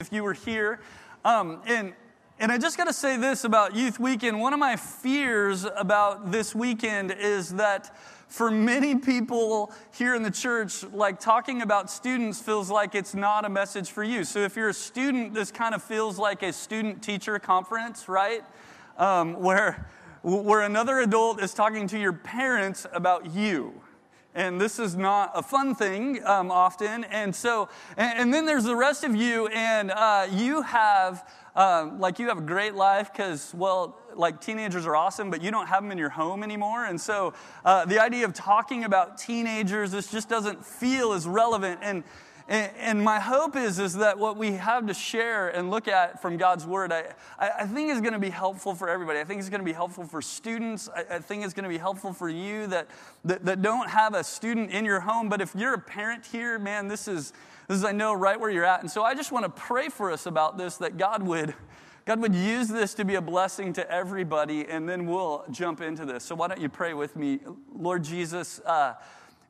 if you were here. Um, and and I just got to say this about Youth Weekend. One of my fears about this weekend is that for many people here in the church, like talking about students feels like it's not a message for you. So if you're a student, this kind of feels like a student teacher conference, right? Um, where, where another adult is talking to your parents about you and this is not a fun thing um, often. And so, and, and, then there's the rest of you, and uh, you have, um, like, you have a great life because, well, like teenagers are awesome, but you don't have them in your home anymore. And so, uh, the idea of talking about teenagers, this just doesn't feel as relevant. And and, my hope is, is that what we have to share and look at from God's Word, I, I think is going to be helpful for everybody. I think it's going to be helpful for students. I, I think it's going to be helpful for you that, that, that don't have a student in your home. But if you're a parent here, man, this is, this is, I know, right where you're at. And so I just want to pray for us about this, that God would. God would use this to be a blessing to everybody, and then we'll jump into this. So, why don't you pray with me? Lord Jesus, uh,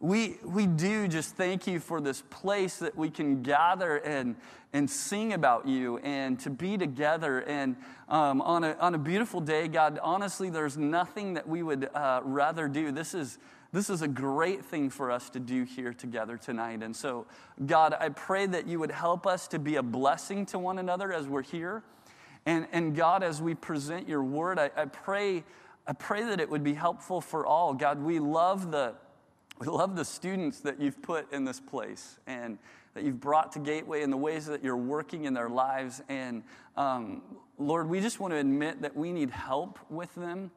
we, we do just thank you for this place that we can gather and, and sing about you and to be together. And um, on, a, on a beautiful day, God, honestly, there's nothing that we would uh, rather do. This is, this is a great thing for us to do here together tonight. And so, God, I pray that you would help us to be a blessing to one another as we're here. And, and God, as we present your word, I, I, pray, I pray that it would be helpful for all. God, we love the we love the students that you've put in this place and that you've brought to Gateway and the ways that you're working in their lives. And um, Lord, we just want to admit that we need help with them.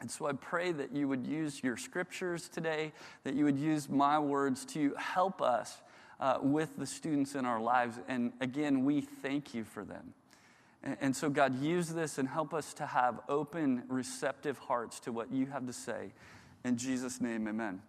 And so I pray that you would use your scriptures today, that you would use my words to help us uh, with the students in our lives. And again, we thank you for them. And, and so, God, use this and help us to have open, receptive hearts to what you have to say. In Jesus' name, amen.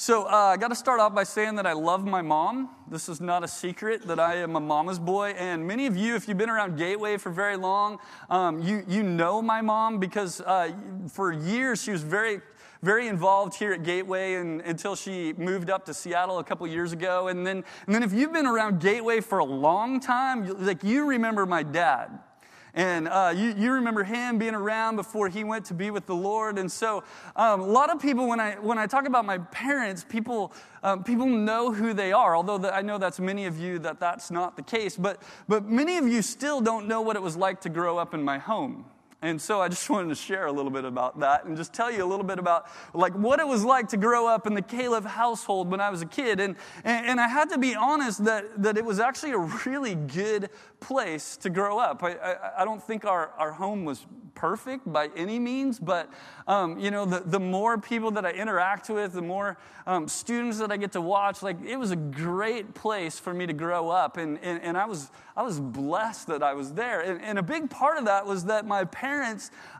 So uh, I got to start off by saying that I love my mom. This is not a secret that I am a mama's boy. And many of you, if you've been around Gateway for very long, um, you, you know my mom because uh, for years she was very very involved here at Gateway and, until she moved up to Seattle a couple years ago. And then, and then if you've been around Gateway for a long time, like you remember my dad. And uh, you, you remember him being around before he went to be with the Lord. And so, um, a lot of people, when I, when I talk about my parents, people, um, people know who they are, although the, I know that's many of you that that's not the case. But, but many of you still don't know what it was like to grow up in my home. And so I just wanted to share a little bit about that and just tell you a little bit about like what it was like to grow up in the Caleb household when I was a kid. And, and, and I had to be honest that, that it was actually a really good place to grow up. I, I, I don't think our, our home was perfect by any means, but um, you know, the, the more people that I interact with, the more um, students that I get to watch, like it was a great place for me to grow up. And, and, and I, was, I was blessed that I was there. And, and a big part of that was that my parents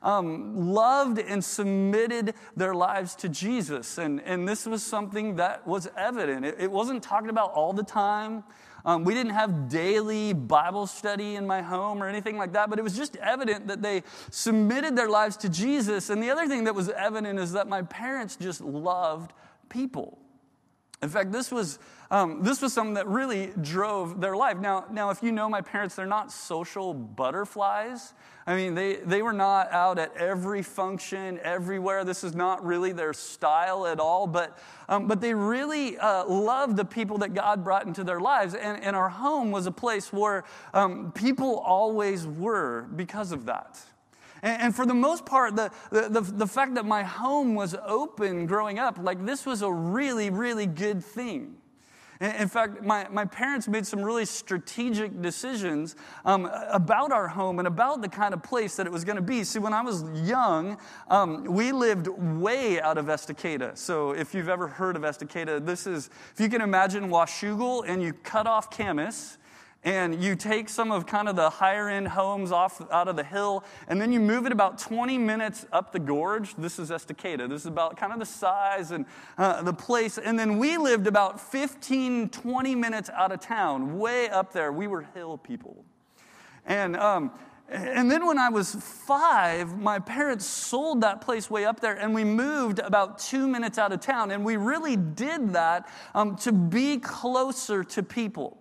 um, loved and submitted their lives to Jesus. And, and this was something that was evident. It, it wasn't talked about all the time. Um, we didn't have daily Bible study in my home or anything like that, but it was just evident that they submitted their lives to Jesus. And the other thing that was evident is that my parents just loved people. In fact, this was, um, this was something that really drove their life. Now, now, if you know my parents, they're not social butterflies. I mean, they, they were not out at every function, everywhere. This is not really their style at all, but, um, but they really uh, loved the people that God brought into their lives. And, and our home was a place where um, people always were because of that. And, for the most part, the, the, the fact that my home was open growing up, like this was a really, really good thing. In fact, my, my parents made some really strategic decisions um, about our home and about the kind of place that it was going to be. See, when I was young, um, we lived way out of Estacada. So if you've ever heard of Estacada, this is, if you can imagine Washougal and you cut off Camas, and you take some of kind of the higher end homes off out of the hill and then you move it about 20 minutes up the gorge this is estacada this is about kind of the size and uh, the place and then we lived about 15 20 minutes out of town way up there we were hill people and um, and then when I was five, my parents sold that place way up there, and we moved about two minutes out of town. And we really did that um, to be closer to people.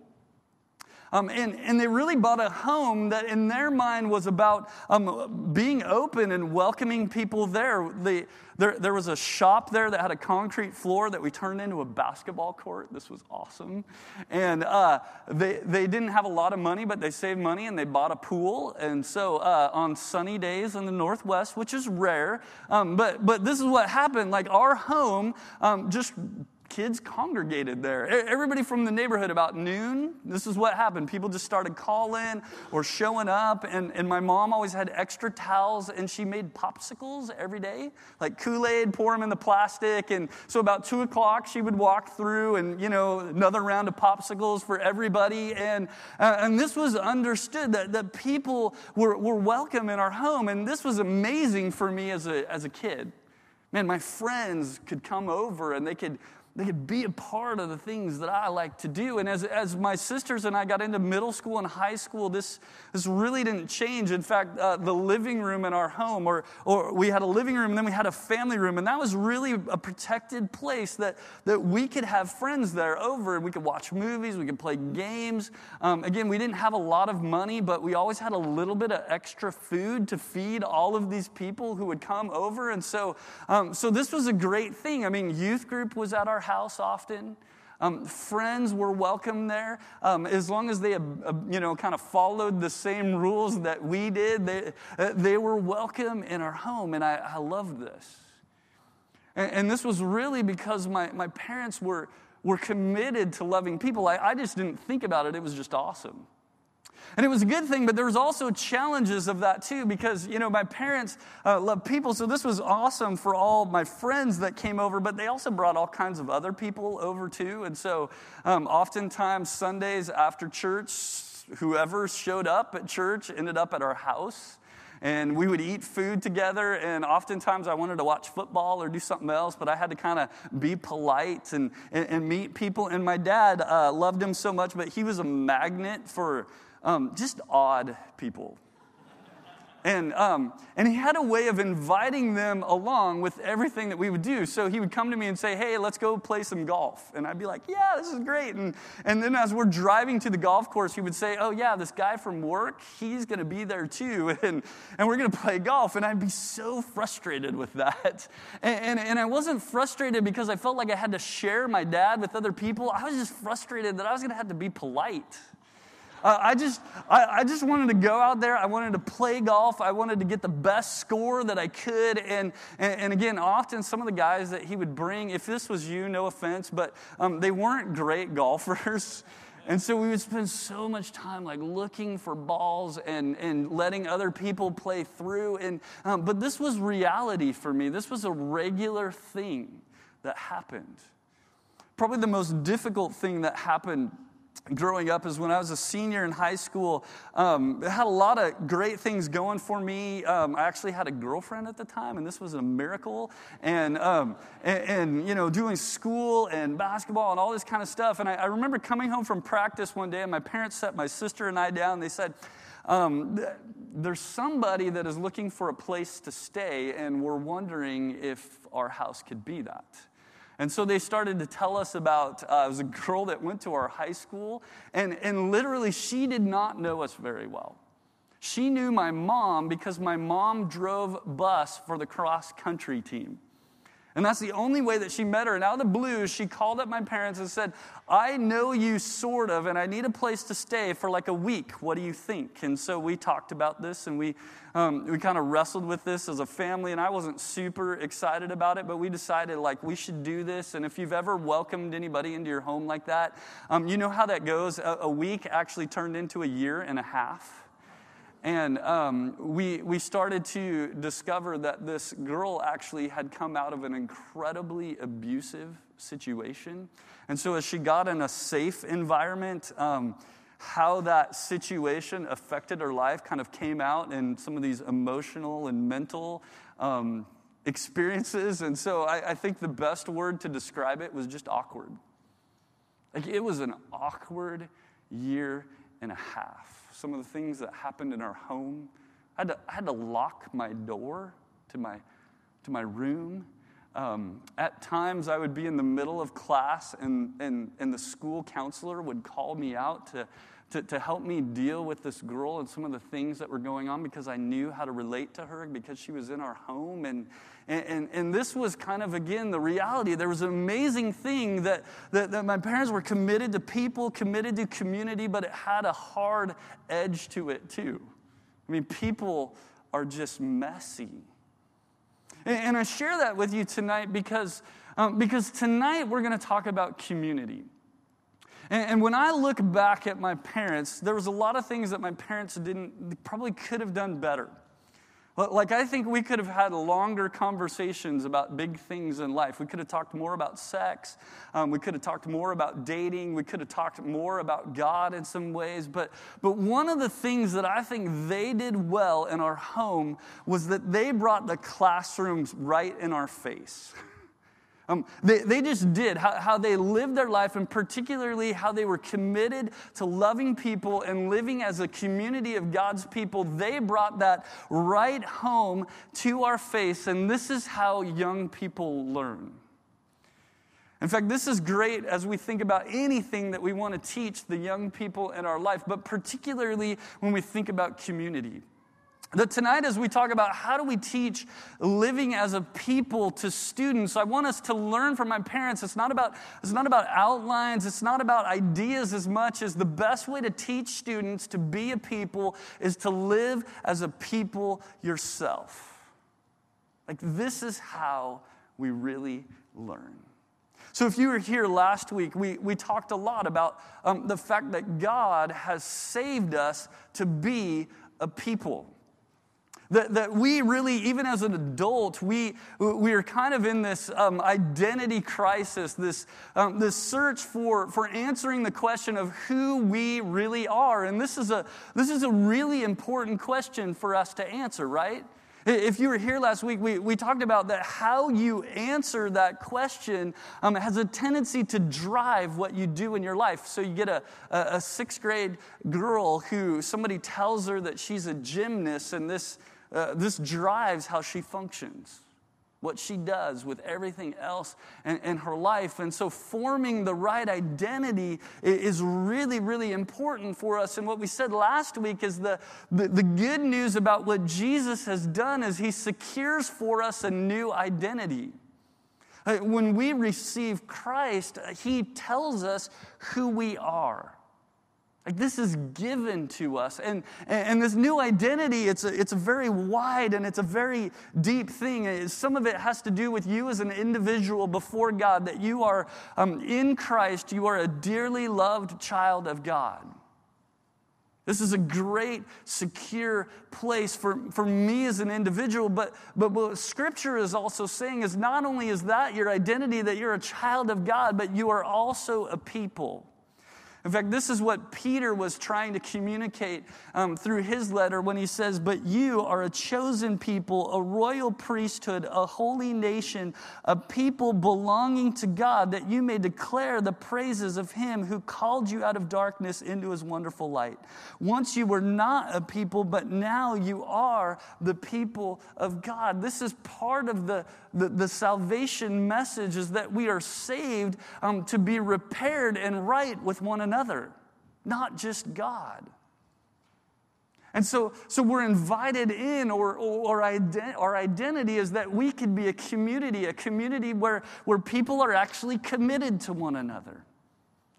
Um, and, and they really bought a home that, in their mind, was about um, being open and welcoming people there. The, there. There was a shop there that had a concrete floor that we turned into a basketball court. This was awesome. And uh, they, they didn't have a lot of money, but they saved money and they bought a pool. And so uh, on sunny days in the Northwest, which is rare, um, but, but this is what happened. Like our home um, just kids congregated there. Everybody from the neighborhood about noon, this is what happened. People just started calling or showing up. And, and my mom always had extra towels and she made popsicles every day, like Kool Aid, pour them in the plastic. And so about two o'clock, she would walk through and, you know, another round of popsicles for everybody. And, uh, and this was understood that, that people were, were welcome in our home. And this was amazing for me as a, as a kid. Man, my friends could come over and they could they could be a part of the things that I like to do. And as, as my sisters and I got into middle school and high school, this, this really didn't change. In fact, uh, the living room in our home, or, or we had a living room and then we had a family room, and that was really a protected place that, that we could have friends there over and we could watch movies, we could play games. Um, again, we didn't have a lot of money, but we always had a little bit of extra food to feed all of these people who would come over. And so, um, so this was a great thing. I mean, youth group was at our house often. Um, friends were welcome there um, as long as they, uh, you know, kind of followed the same rules that we did. They, uh, they were welcome in our home, and I, I loved this. And, and, this was really because my, my parents were, were committed to loving people. I, I just didn't think about it, it was just awesome. And it was a good thing, but there was also challenges of that too, because, you know, my parents uh, love people, so this was awesome for all my friends that came over, but they also brought all kinds of other people over too. And so um, oftentimes Sundays after church, whoever showed up at church ended up at our house and we would eat food together. And oftentimes I wanted to watch football or do something else, but I had to kind of be polite and, and, and, meet people. And my dad uh, loved him so much, but he was a magnet for um, just odd people. And, um, and he had a way of inviting them along with everything that we would do. So he would come to me and say, Hey, let's go play some golf. And I'd be like, Yeah, this is great. And, and then as we're driving to the golf course, he would say, Oh, yeah, this guy from work, he's going to be there too. And, and we're going to play golf. And I'd be so frustrated with that. And, and, and I wasn't frustrated because I felt like I had to share my dad with other people. I was just frustrated that I was going to have to be polite. Uh, I, just, I, I, just wanted to go out there. I wanted to play golf. I wanted to get the best score that I could. And, and, and again, often some of the guys that he would bring, if this was you, no offense, but um, they weren't great golfers. And so we would spend so much time like looking for balls and, and letting other people play through. And, um, but this was reality for me. This was a regular thing that happened. Probably the most difficult thing that happened growing up is when I was a senior in high school. Um, it had a lot of great things going for me. Um, I actually had a girlfriend at the time, and this was a miracle. And, um, and, and, you know, doing school and basketball and all this kind of stuff. And I, I, remember coming home from practice one day, and my parents set my sister and I down. They said, um, there's somebody that is looking for a place to stay, and we're wondering if our house could be that. And so they started to tell us about, uh, it was a girl that went to our high school, and, and literally she did not know us very well. She knew my mom because my mom drove bus for the cross country team. And that's the only way that she met her. And out of the blue, she called up my parents and said, I know you sort of, and I need a place to stay for like a week. What do you think? And so we talked about this and we, um, we kind of wrestled with this as a family. And I wasn't super excited about it, but we decided like we should do this. And if you've ever welcomed anybody into your home like that, um, you know how that goes. A, a week actually turned into a year and a half. And um, we, we started to discover that this girl actually had come out of an incredibly abusive situation. And so, as she got in a safe environment, um, how that situation affected her life kind of came out in some of these emotional and mental um, experiences. And so, I, I think the best word to describe it was just awkward. Like, it was an awkward year and a half some of the things that happened in our home. I had to, I had to lock my door to my, to my room. Um, at times, I would be in the middle of class, and, and, and the school counselor would call me out to, to, to help me deal with this girl and some of the things that were going on because I knew how to relate to her because she was in our home. And, and, and, and this was kind of, again, the reality. There was an amazing thing that, that, that my parents were committed to people, committed to community, but it had a hard edge to it, too. I mean, people are just messy. And, and I share that with you tonight because, um, because tonight we're going to talk about community. And, and when I look back at my parents, there was a lot of things that my parents didn't, probably could have done better. Like, I think we could have had longer conversations about big things in life. We could have talked more about sex. Um, we could have talked more about dating. We could have talked more about God in some ways. But, but one of the things that I think they did well in our home was that they brought the classrooms right in our face. Um, they, they just did, how, how they lived their life, and particularly how they were committed to loving people and living as a community of God's people. They brought that right home to our face, and this is how young people learn. In fact, this is great as we think about anything that we want to teach the young people in our life, but particularly when we think about community. That tonight, as we talk about how do we teach living as a people to students, I want us to learn from my parents. It's not about, it's not about outlines, it's not about ideas as much as the best way to teach students to be a people is to live as a people yourself. Like, this is how we really learn. So, if you were here last week, we, we talked a lot about um, the fact that God has saved us to be a people. That, that we really, even as an adult, we, we are kind of in this um, identity crisis, this, um, this search for, for answering the question of who we really are. And this is, a, this is a really important question for us to answer, right? If you were here last week, we, we talked about that how you answer that question um, has a tendency to drive what you do in your life. So you get a, a, a sixth grade girl who somebody tells her that she's a gymnast, and this uh, this drives how she functions, what she does with everything else in, in her life. And so, forming the right identity is really, really important for us. And what we said last week is the, the, the good news about what Jesus has done is he secures for us a new identity. Uh, when we receive Christ, he tells us who we are. Like this is given to us. And, and this new identity, it's a, it's a very wide and it's a very deep thing. Some of it has to do with you as an individual before God, that you are um, in Christ, you are a dearly loved child of God. This is a great, secure place for, for me as an individual. But, but what Scripture is also saying is not only is that your identity, that you're a child of God, but you are also a people. In fact, this is what Peter was trying to communicate um, through his letter when he says, But you are a chosen people, a royal priesthood, a holy nation, a people belonging to God, that you may declare the praises of him who called you out of darkness into his wonderful light. Once you were not a people, but now you are the people of God. This is part of the, the, the salvation message is that we are saved um, to be repaired and right with one another another, not just God. And so, so we're invited in, or, or, ident- our identity is that we could be a community, a community where, where people are actually committed to one another,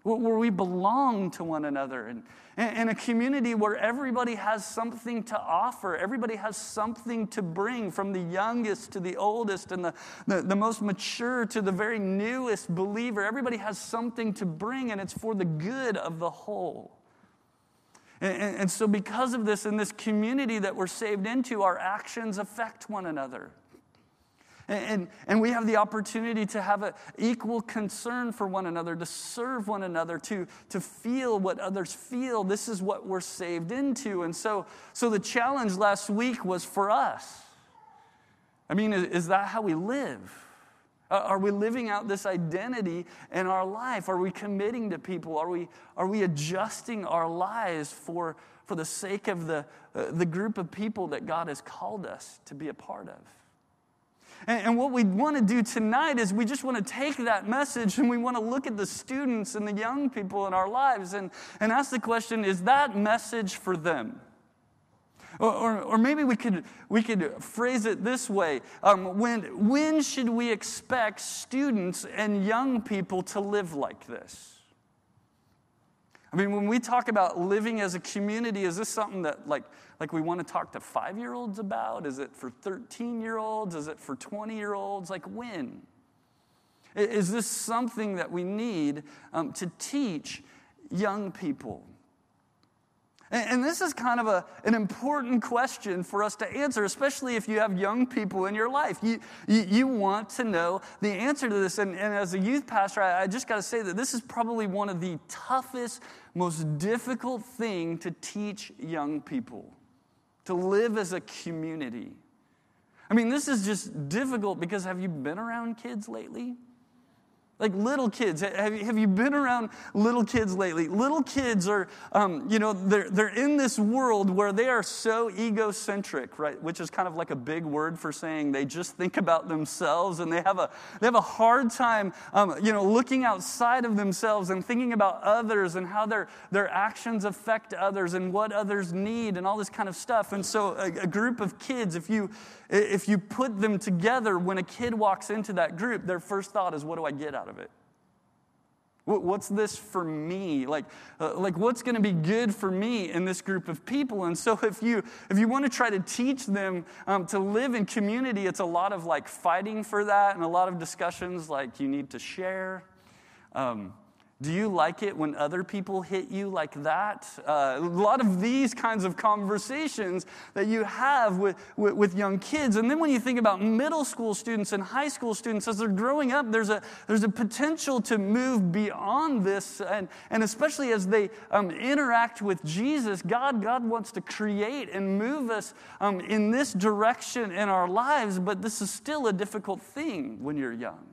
where, where we belong to one another, and, and a community where everybody has something to offer, everybody has something to bring, from the youngest to the oldest, and the, the, the most mature to the very newest believer. Everybody has something to bring, and it's for the good of the whole. And, and, so, because of this, in this community that we're saved into, our actions affect one another. And, and we have the opportunity to have an equal concern for one another, to serve one another, to, to feel what others feel. This is what we're saved into. And so, so the challenge last week was for us. I mean, is, is that how we live? Are we living out this identity in our life? Are we committing to people? Are we, are we adjusting our lives for, for the sake of the, uh, the group of people that God has called us to be a part of? And, and what we want to do tonight is we just want to take that message and we want to look at the students and the young people in our lives and, and ask the question is that message for them? Or, or, or, maybe we could, we could phrase it this way um, when, when should we expect students and young people to live like this? I mean, when we talk about living as a community, is this something that like, like we want to talk to five year olds about? Is it for 13 year olds? Is it for 20 year olds? Like when? Is this something that we need um, to teach young people? And, this is kind of a, an important question for us to answer, especially if you have young people in your life. You, you, you want to know the answer to this. And, and as a youth pastor, I, I just got to say that this is probably one of the toughest, most difficult thing to teach young people, to live as a community. I mean, this is just difficult because have you been around kids lately? Like little kids, have you, been around little kids lately? Little kids are, um, you know, they're, they're in this world where they are so egocentric, right? Which is kind of like a big word for saying they just think about themselves and they have a, they have a hard time, um, you know, looking outside of themselves and thinking about others and how their, their actions affect others and what others need and all this kind of stuff. And so a, a group of kids, if you, if you put them together, when a kid walks into that group, their first thought is, what do I get out of it? What's this for me? Like, uh, like what's going to be good for me in this group of people? And so, if you if you want to try to teach them um, to live in community, it's a lot of like fighting for that, and a lot of discussions like you need to share. Um, do you like it when other people hit you like that? Uh, a lot of these kinds of conversations that you have with, with, with, young kids. And then when you think about middle school students and high school students, as they're growing up, there's a, there's a potential to move beyond this. And, and especially as they um, interact with Jesus, God, God wants to create and move us um, in this direction in our lives. But this is still a difficult thing when you're young.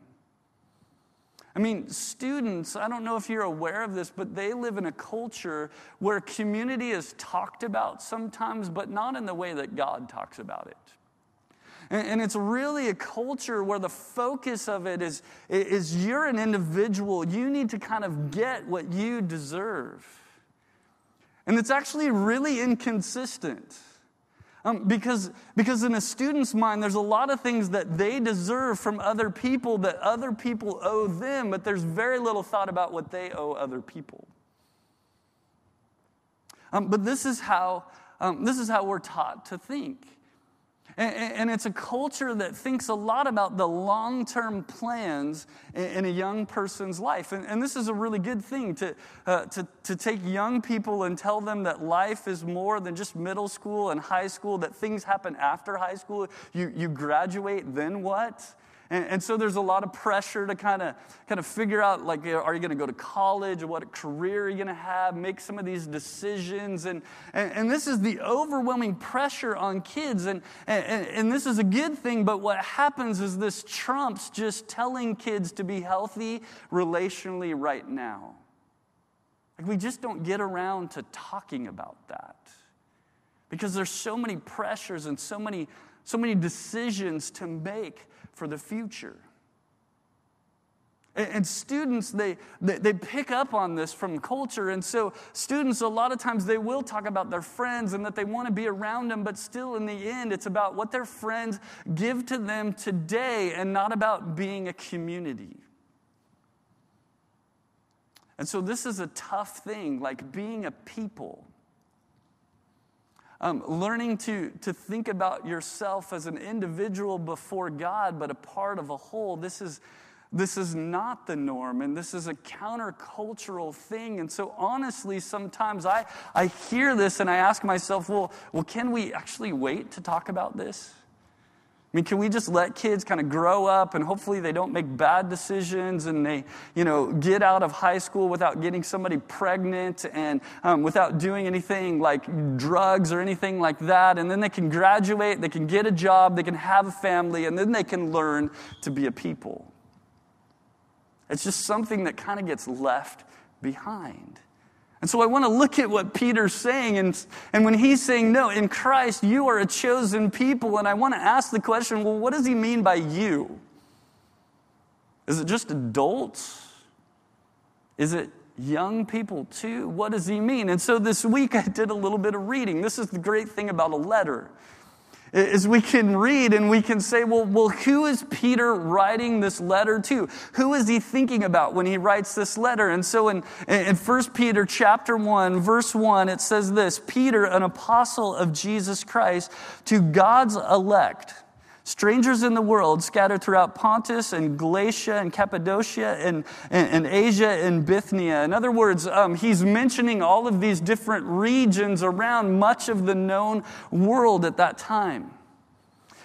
I mean, students, I don't know if you're aware of this, but they live in a culture where community is talked about sometimes, but not in the way that God talks about it. And, it's really a culture where the focus of it is, is you're an individual. You need to kind of get what you deserve. And it's actually really inconsistent. Um, because, because in a student's mind, there's a lot of things that they deserve from other people that other people owe them, but there's very little thought about what they owe other people. Um, but this is, how, um, this is how we're taught to think. And, it's a culture that thinks a lot about the long term plans in, a young person's life. And, this is a really good thing to, uh, to, to take young people and tell them that life is more than just middle school and high school, that things happen after high school. You, you graduate, then what? And, and, so there's a lot of pressure to kind of kind of figure out like are you going to go to college? What career are you going to have? Make some of these decisions. And, and, and this is the overwhelming pressure on kids. And, and, and this is a good thing but what happens is this trumps just telling kids to be healthy relationally right now. Like we just don't get around to talking about that because there's so many pressures and so many so many decisions to make for the future. And students, they, they, pick up on this from culture. And so, students, a lot of times, they will talk about their friends and that they want to be around them, but still, in the end, it's about what their friends give to them today and not about being a community. And so, this is a tough thing, like being a people. Um, learning to, to think about yourself as an individual before God, but a part of a whole. This is, this is not the norm, and this is a countercultural thing. And so, honestly, sometimes I, I hear this and I ask myself, well, well, can we actually wait to talk about this? Mean, can we just let kids kind of grow up and hopefully they don't make bad decisions and they, you know, get out of high school without getting somebody pregnant and um, without doing anything like drugs or anything like that. And then they can graduate, they can get a job, they can have a family, and then they can learn to be a people. It's just something that kind of gets left behind. And so I want to look at what Peter's saying. And, and when he's saying, no, in Christ, you are a chosen people. And I want to ask the question well, what does he mean by you? Is it just adults? Is it young people too? What does he mean? And so this week I did a little bit of reading. This is the great thing about a letter. Is we can read and we can say, well, well, who is Peter writing this letter to? Who is he thinking about when he writes this letter? And so in, in 1 Peter chapter 1, verse 1, it says this Peter, an apostle of Jesus Christ, to God's elect strangers in the world scattered throughout Pontus and Galatia and Cappadocia and, and, and Asia and Bithynia. In other words, um, he's mentioning all of these different regions around much of the known world at that time.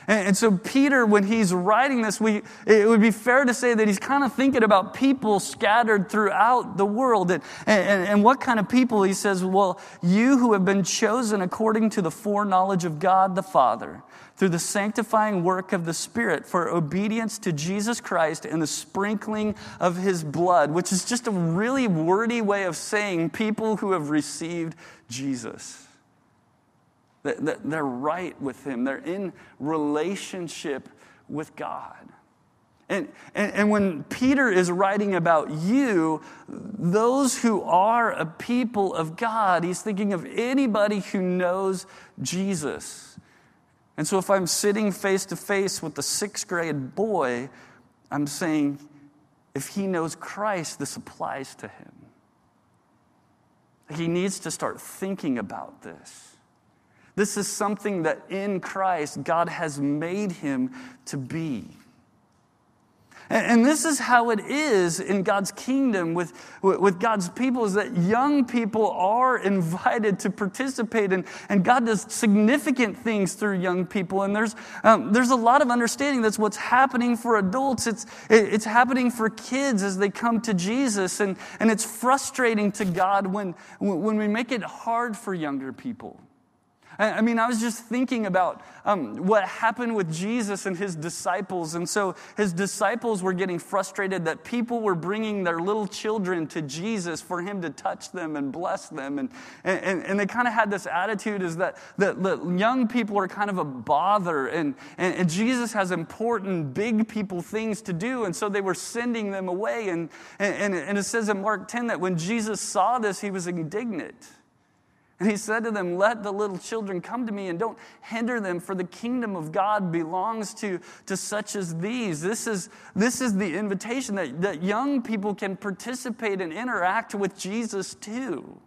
And, and so, Peter, when he's writing this, we, it would be fair to say that he's kind of thinking about people scattered throughout the world. And, and, and what kind of people? He says, Well, you who have been chosen according to the foreknowledge of God the Father through the sanctifying work of the Spirit for obedience to Jesus Christ and the sprinkling of his blood, which is just a really wordy way of saying people who have received Jesus. They're right with him, they're in relationship with God. And, and, and, when Peter is writing about you, those who are a people of God, he's thinking of anybody who knows Jesus. And so if I'm sitting face to face with the sixth grade boy, I'm saying, if he knows Christ, this applies to him. He needs to start thinking about this. This is something that in Christ God has made him to be. And this is how it is in God's kingdom with, with God's people is that young people are invited to participate and, and God does significant things through young people. And there's, um, there's a lot of understanding that's what's happening for adults. It's, it's happening for kids as they come to Jesus. And, and it's frustrating to God when, when we make it hard for younger people. I mean, I was just thinking about um, what happened with Jesus and his disciples. And so his disciples were getting frustrated that people were bringing their little children to Jesus for him to touch them and bless them. And, and, and they kind of had this attitude is that, that, that, young people are kind of a bother. And, and, and Jesus has important, big people things to do. And so they were sending them away. And, and, and it says in Mark 10 that when Jesus saw this, he was indignant. And he said to them, Let the little children come to me and don't hinder them, for the kingdom of God belongs to, to such as these. This is, this is the invitation that, that young people can participate and interact with Jesus too.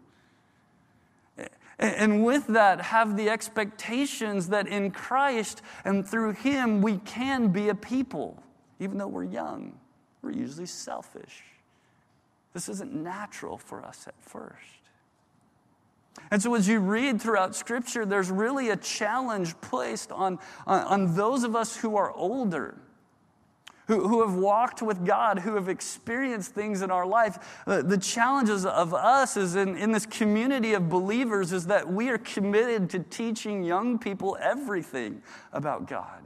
And with that, have the expectations that in Christ and through Him we can be a people, even though we're young. We're usually selfish. This isn't natural for us at first. And so, as you read throughout Scripture, there's really a challenge placed on, on, on those of us who are older. Who, who have walked with God, who have experienced things in our life. The, the challenges of us is in, in this community of believers is that we are committed to teaching young people everything about God.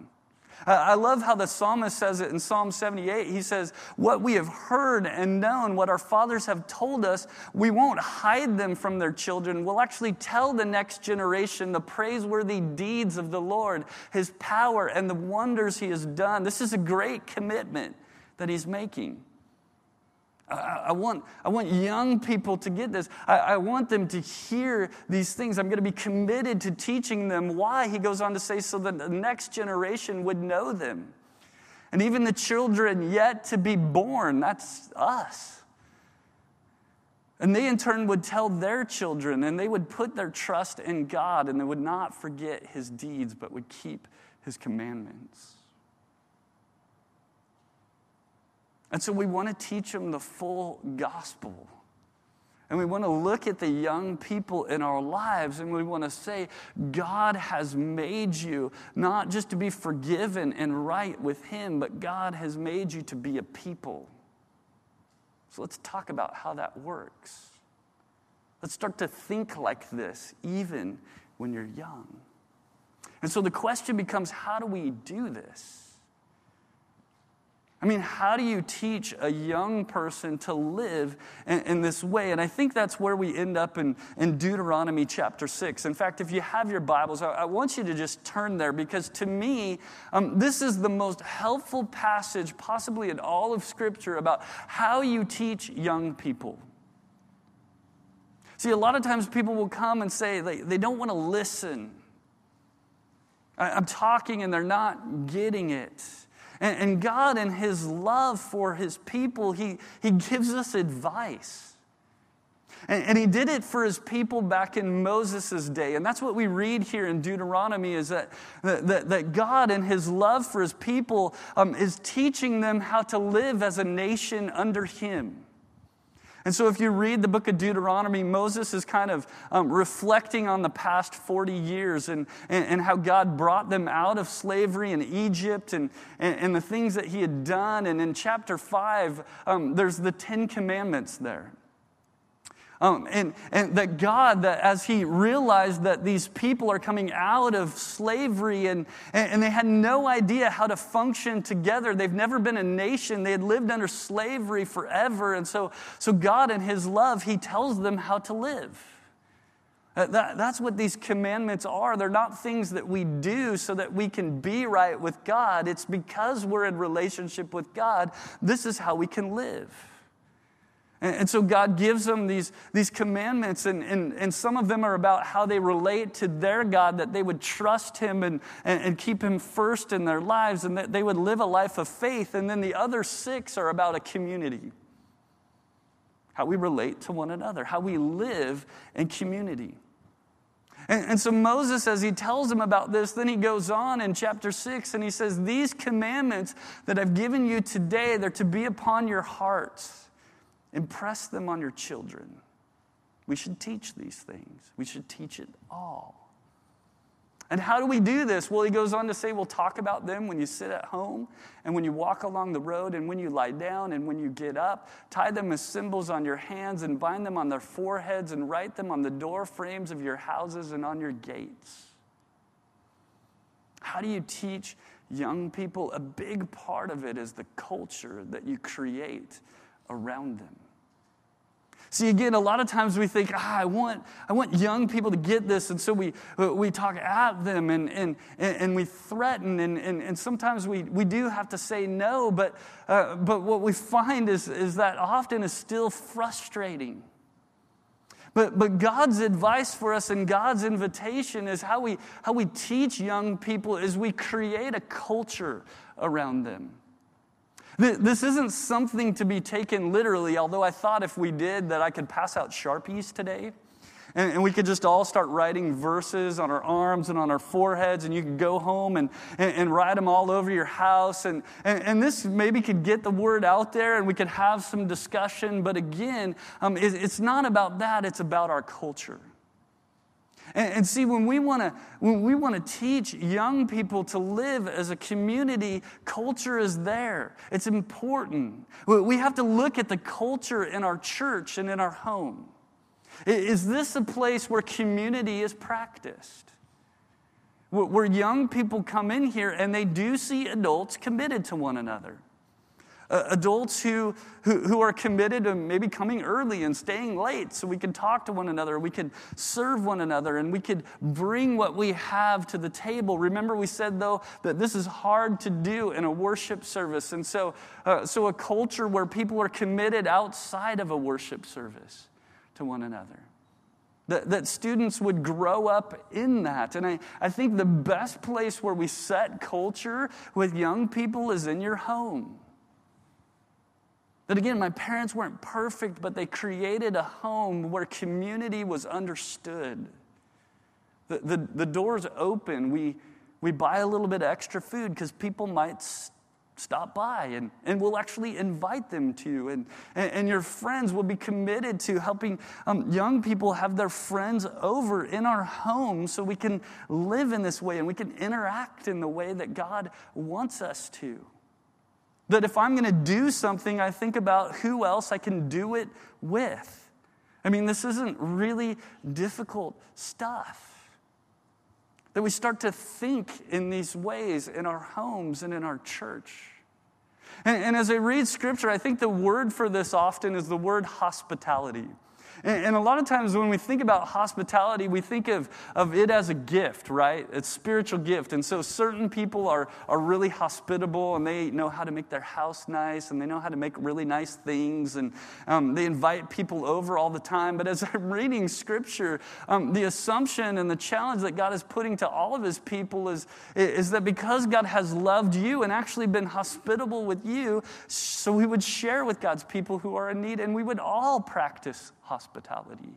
I love how the psalmist says it in Psalm 78. He says, What we have heard and known, what our fathers have told us, we won't hide them from their children. We'll actually tell the next generation the praiseworthy deeds of the Lord, his power, and the wonders he has done. This is a great commitment that he's making. I, want, I want young people to get this. I, I want them to hear these things. I'm going to be committed to teaching them why. He goes on to say, so that the next generation would know them. And even the children yet to be born, that's us. And they in turn would tell their children, and they would put their trust in God, and they would not forget his deeds, but would keep his commandments. And so we want to teach them the full gospel. And we want to look at the young people in our lives and we want to say, God has made you not just to be forgiven and right with Him, but God has made you to be a people. So let's talk about how that works. Let's start to think like this, even when you're young. And so the question becomes how do we do this? I mean, how do you teach a young person to live in, in, this way? And I think that's where we end up in, in Deuteronomy chapter 6. In fact, if you have your Bibles, I, I want you to just turn there because to me, um, this is the most helpful passage possibly in all of Scripture about how you teach young people. See, a lot of times people will come and say they, they don't want to listen. I, I'm talking and they're not getting it. And, and God, in His love for His people, He, he gives us advice. And, and, he did it for his people back in Moses' day. And that's what we read here in Deuteronomy is that, that, that God, in his love for his people, um, is teaching them how to live as a nation under him. And so, if you read the book of Deuteronomy, Moses is kind of um, reflecting on the past 40 years and, and, and, how God brought them out of slavery in Egypt and, and, and the things that he had done. And in chapter 5, um, there's the Ten Commandments there. Um, and, and that God, that as He realized that these people are coming out of slavery and, and they had no idea how to function together, they've never been a nation, they had lived under slavery forever. And so, so God, in His love, He tells them how to live. Uh, that, that's what these commandments are. They're not things that we do so that we can be right with God. It's because we're in relationship with God, this is how we can live. And, so God gives them these, these commandments, and, and, and some of them are about how they relate to their God, that they would trust Him and, and, and keep Him first in their lives, and that they would live a life of faith. And then the other six are about a community how we relate to one another, how we live in community. And, and, so Moses, as he tells them about this, then he goes on in chapter 6 and he says, These commandments that I've given you today, they're to be upon your hearts. Impress them on your children. We should teach these things, we should teach it all. And how do we do this? Well, he goes on to say, we'll talk about them when you sit at home and when you walk along the road and when you lie down and when you get up. Tie them as symbols on your hands and bind them on their foreheads and write them on the door frames of your houses and on your gates. How do you teach young people? A big part of it is the culture that you create around them. See, again, a lot of times we think, ah, I want, I want young people to get this. And so we, we talk at them and, and, and we threaten. And, and, and sometimes we, we do have to say no. But, uh, but what we find is, is that often is still frustrating. But, but God's advice for us and God's invitation is how we, how we teach young people is we create a culture around them. This isn't something to be taken literally, although I thought if we did that I could pass out Sharpies today. And, we could just all start writing verses on our arms and on our foreheads, and you could go home and, and, and write them all over your house. And, and, and, this maybe could get the word out there, and we could have some discussion. But again, um, it, it's not about that, it's about our culture. And, and see, when we want to when we want to teach young people to live as a community, culture is there. It's important. We have to look at the culture in our church and in our home. Is this a place where community is practiced? Where young people come in here and they do see adults committed to one another uh, adults who, who, who are committed to maybe coming early and staying late so we can talk to one another, we can serve one another, and we could bring what we have to the table. Remember, we said, though, that this is hard to do in a worship service. And so, uh, so a culture where people are committed outside of a worship service to one another. That, that students would grow up in that. And I, I think the best place where we set culture with young people is in your home. That again, my parents weren't perfect, but they created a home where community was understood. The, the, the door's open. We, we buy a little bit of extra food because people might stop by and, and we'll actually invite them to. And, and, and your friends will be committed to helping um, young people have their friends over in our home so we can live in this way and we can interact in the way that God wants us to. That if I'm going to do something, I think about who else I can do it with. I mean, this isn't really difficult stuff. That we start to think in these ways in our homes and in our church. And, and as I read scripture, I think the word for this often is the word hospitality. And, and, a lot of times when we think about hospitality, we think of, of it as a gift, right? It's spiritual gift. And so certain people are, are really hospitable and they know how to make their house nice and they know how to make really nice things and um, they invite people over all the time. But as I'm reading scripture, um, the assumption and the challenge that God is putting to all of his people is, is that because God has loved you and actually been hospitable with you, so we would share with God's people who are in need and we would all practice hospitality.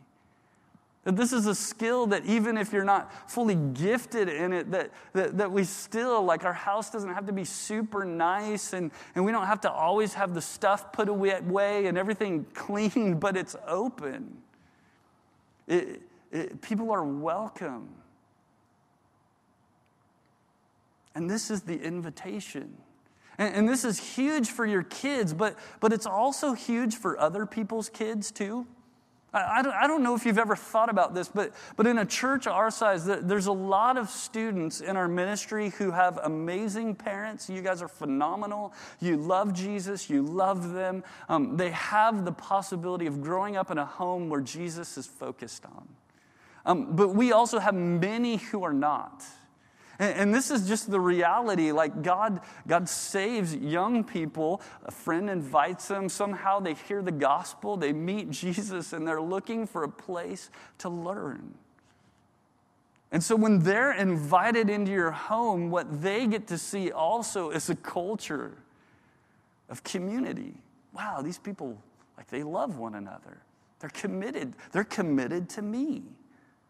That this is a skill that even if you're not fully gifted in it, that, that, that we still, like our house doesn't have to be super nice and, and we don't have to always have the stuff put away and everything clean, but it's open. It, it, people are welcome. And this is the invitation. And, and this is huge for your kids, but, but it's also huge for other people's kids too. I, I, don't, know if you've ever thought about this, but, but in a church our size, there's a lot of students in our ministry who have amazing parents. You guys are phenomenal. You love Jesus, you love them. Um, they have the possibility of growing up in a home where Jesus is focused on. Um, but we also have many who are not. And, and this is just the reality. Like God, God saves young people. A friend invites them. Somehow they hear the gospel, they meet Jesus, and they're looking for a place to learn. And so when they're invited into your home, what they get to see also is a culture of community. Wow, these people, like they love one another. They're committed. They're committed to me.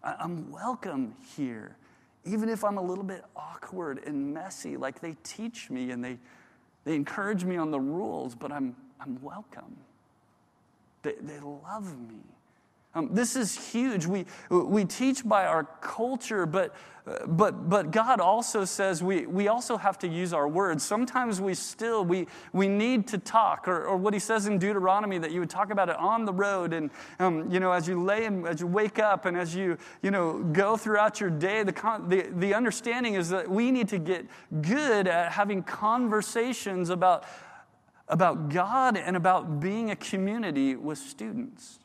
I'm welcome here even if I'm a little bit awkward and messy, like they teach me and they, they encourage me on the rules, but I'm, I'm welcome. They, they love me. Um, this is huge. We, we teach by our culture, but, but, but God also says we, we also have to use our words. Sometimes we still, we, we need to talk, or, or what he says in Deuteronomy that you would talk about it on the road. And, um, you know, as you lay and as you wake up and as you, you know, go throughout your day, the, the, the understanding is that we need to get good at having conversations about, about God and about being a community with students.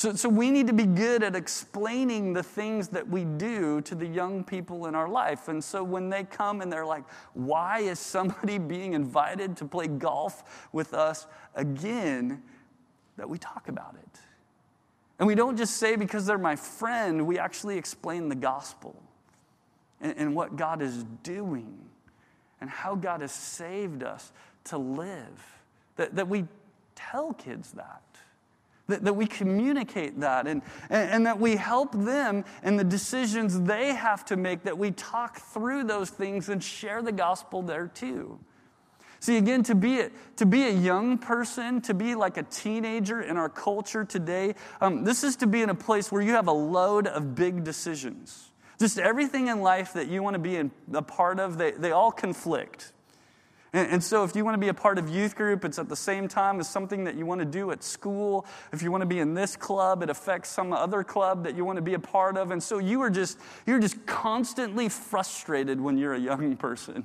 So, so we need to be good at explaining the things that we do to the young people in our life. And so when they come and they're like, why is somebody being invited to play golf with us again? That we talk about it. And we don't just say because they're my friend, we actually explain the gospel and, and what God is doing and how God has saved us to live. That, that we tell kids that. That, that we communicate that and, and, and, that we help them in the decisions they have to make, that we talk through those things and share the gospel there too. See, again, to be a, to be a young person, to be like a teenager in our culture today, um, this is to be in a place where you have a load of big decisions. Just everything in life that you want to be in, a part of, they, they all conflict. And, and, so, if you want to be a part of youth group, it's at the same time as something that you want to do at school. If you want to be in this club, it affects some other club that you want to be a part of. And so, you are just you're just constantly frustrated when you're a young person.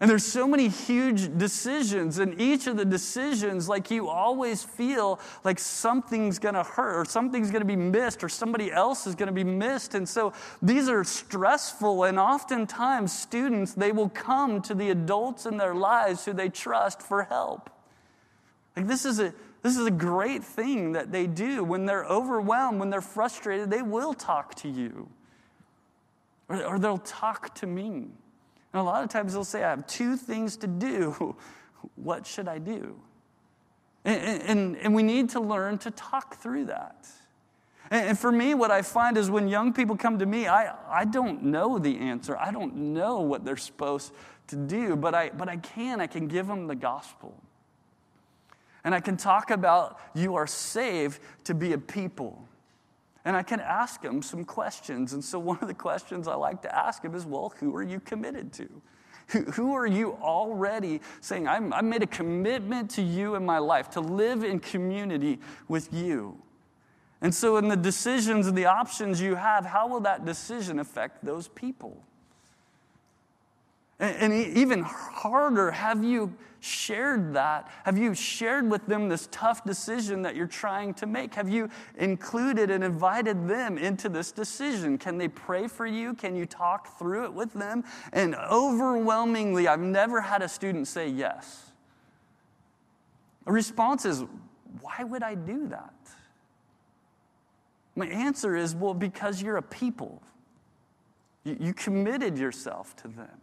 And there's so many huge decisions, and each of the decisions, like you always feel like something's gonna hurt, or something's gonna be missed, or somebody else is gonna be missed. And so these are stressful, and oftentimes students, they will come to the adults in their lives who they trust for help. Like this is a this is a great thing that they do. When they're overwhelmed, when they're frustrated, they will talk to you. Or, or they'll talk to me. And a lot of times they'll say, I have two things to do. what should I do? And, and, and, we need to learn to talk through that. And, and for me, what I find is when young people come to me, I, I don't know the answer. I don't know what they're supposed to do, but I, but I can. I can give them the gospel. And I can talk about you are saved to be a people. And I can ask him some questions. And so, one of the questions I like to ask him is well, who are you committed to? Who, are you already saying, i have made a commitment to you in my life, to live in community with you? And so, in the decisions and the options you have, how will that decision affect those people? And, even harder, have you shared that? Have you shared with them this tough decision that you're trying to make? Have you included and invited them into this decision? Can they pray for you? Can you talk through it with them? And overwhelmingly, I've never had a student say yes. A response is, why would I do that? My answer is, well, because you're a people. You, you committed yourself to them.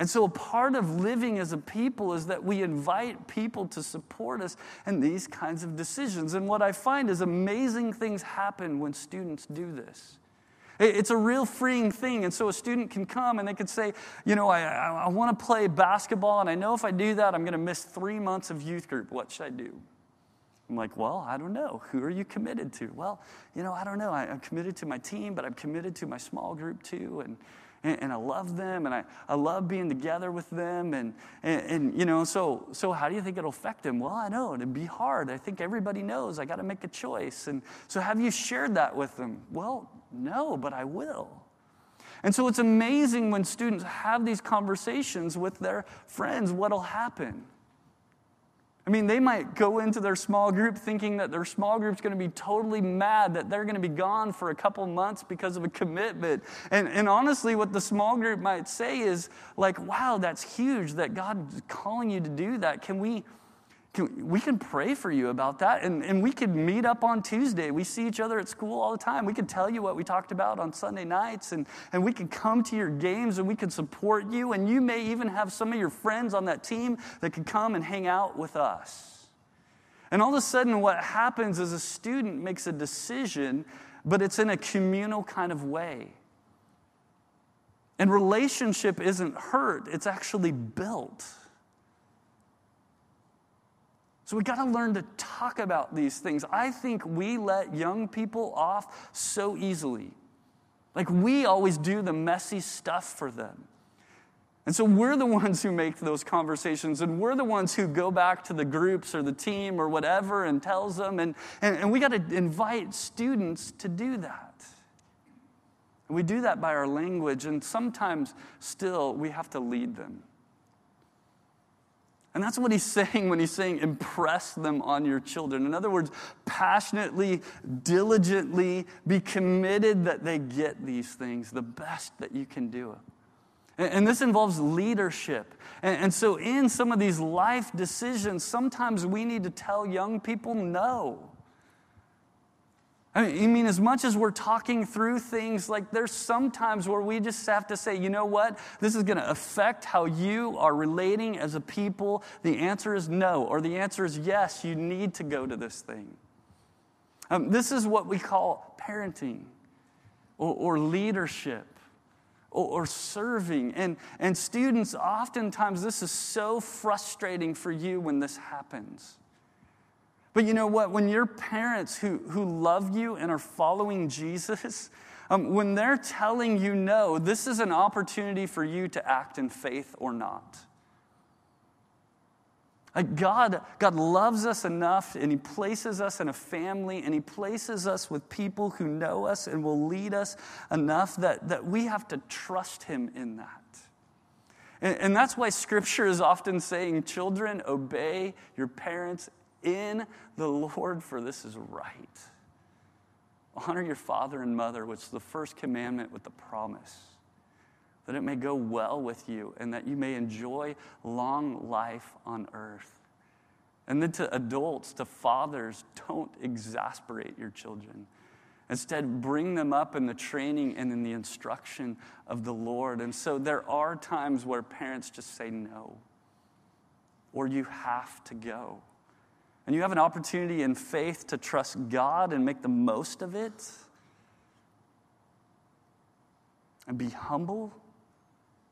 And so, a part of living as a people is that we invite people to support us in these kinds of decisions. And what I find is amazing things happen when students do this. It's a real freeing thing. And so, a student can come and they could say, You know, I, I, I want to play basketball, and I know if I do that, I'm going to miss three months of youth group. What should I do? I'm like, well, I don't know. Who are you committed to? Well, you know, I don't know. I, am committed to my team, but I'm committed to my small group too. And, and, and I love them and I, I love being together with them. And, and, and, you know, so, so how do you think it'll affect them? Well, I know it'd be hard. I think everybody knows I got to make a choice. And so have you shared that with them? Well, no, but I will. And so it's amazing when students have these conversations with their friends, what'll happen. I mean, they might go into their small group thinking that their small group's going to be totally mad that they're going to be gone for a couple months because of a commitment. And, and honestly, what the small group might say is like, wow, that's huge that God's calling you to do that. Can we? Can, we can pray for you about that. And, and we could meet up on Tuesday. We see each other at school all the time. We could tell you what we talked about on Sunday nights, and, and we could come to your games and we could support you. And you may even have some of your friends on that team that could come and hang out with us. And all of a sudden, what happens is a student makes a decision, but it's in a communal kind of way. And relationship isn't hurt, it's actually built. So we got to learn to talk about these things. I think we let young people off so easily. Like we always do the messy stuff for them. And so we're the ones who make those conversations, and we're the ones who go back to the groups or the team or whatever and tells them. And, and, and we got to invite students to do that. And we do that by our language, and sometimes still we have to lead them. And that's what he's saying when he's saying, impress them on your children. In other words, passionately, diligently be committed that they get these things, the best that you can do. And this involves leadership. And so, in some of these life decisions, sometimes we need to tell young people no. I mean, as much as we're talking through things, like there's sometimes where we just have to say, you know what? This is going to affect how you are relating as a people. The answer is no, or the answer is yes, you need to go to this thing. Um, this is what we call parenting or, or leadership or, serving. And, and students, oftentimes, this is so frustrating for you when this happens. But you know what? When your parents who, who love you and are following Jesus, um, when they're telling you no, this is an opportunity for you to act in faith or not. Like God, God loves us enough and He places us in a family and He places us with people who know us and will lead us enough that, that we have to trust Him in that. And, and that's why Scripture is often saying, Children, obey your parents in the Lord, for this is right. Honor your father and mother, which is the first commandment with the promise that it may go well with you and that you may enjoy long life on earth. And then to adults, to fathers, don't exasperate your children. Instead, bring them up in the training and in the instruction of the Lord. And so there are times where parents just say no, or you have to go. And you have an opportunity in faith to trust God and make the most of it. And be humble,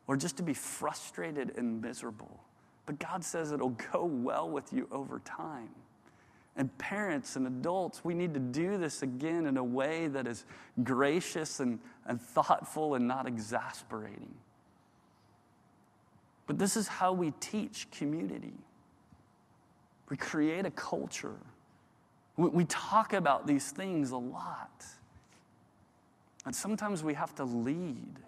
or just to be frustrated and miserable. But God says it'll go well with you over time. And parents and adults, we need to do this again in a way that is gracious and, and thoughtful and not exasperating. But this is how we teach community. We create a culture. We, we talk about these things a lot. And sometimes we have to lead.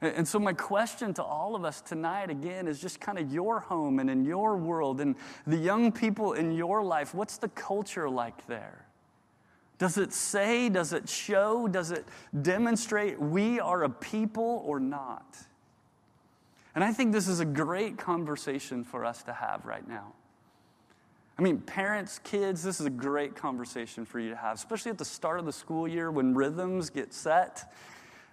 And so, my question to all of us tonight, again, is just kind of your home and in your world and the young people in your life. What's the culture like there? Does it say, does it show, does it demonstrate we are a people or not? And I think this is a great conversation for us to have right now. I mean, parents, kids, this is a great conversation for you to have, especially at the start of the school year when rhythms get set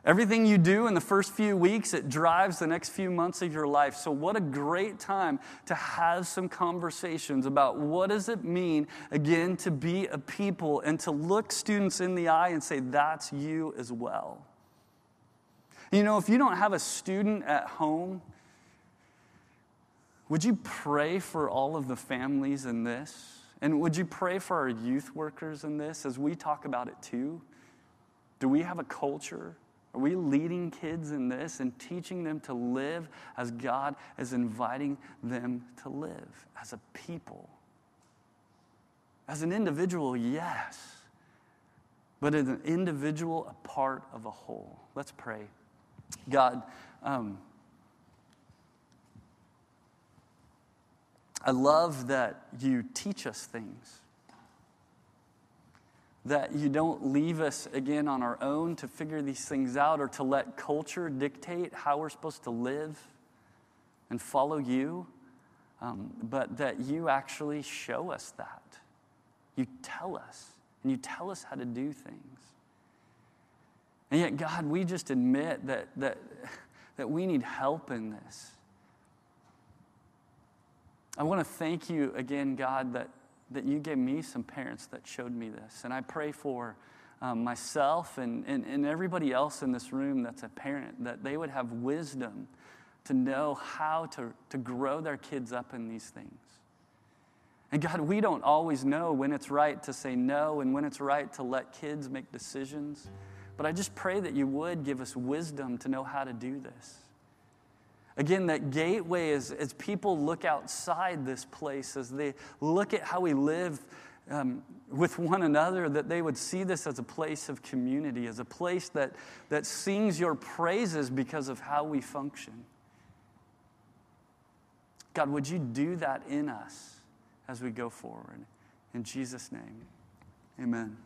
Everything you do in the first few weeks, it drives the next few months of your life. So, what a great time to have some conversations about what does it mean, again, to be a people and to look students in the eye and say, that's you as well. You know, if you don't have a student at home, would you pray for all of the families in this? And would you pray for our youth workers in this as we talk about it too? Do we have a culture? Are we leading kids in this and teaching them to live as God is inviting them to live as a people? As an individual, yes. But as an individual, a part of a whole. Let's pray. God, um, I love that you teach us things that you don't leave us again on our own to figure these things out or to let culture dictate how we're supposed to live and follow you, um, but that you actually show us that. You tell us, and you tell us how to do things. And yet, God, we just admit that, that, that we need help in this. I want to thank you again, God, that that you gave me some parents that showed me this. And I pray for um, myself and, and, and everybody else in this room that's a parent, that they would have wisdom to know how to, to grow their kids up in these things. And God, we don't always know when it's right to say no and when it's right to let kids make decisions. But I just pray that you would give us wisdom to know how to do this. Again, that gateway is as people look outside this place, as they look at how we live um, with one another, that they would see this as a place of community, as a place that, that sings your praises because of how we function. God, would you do that in us as we go forward? In Jesus' name, amen.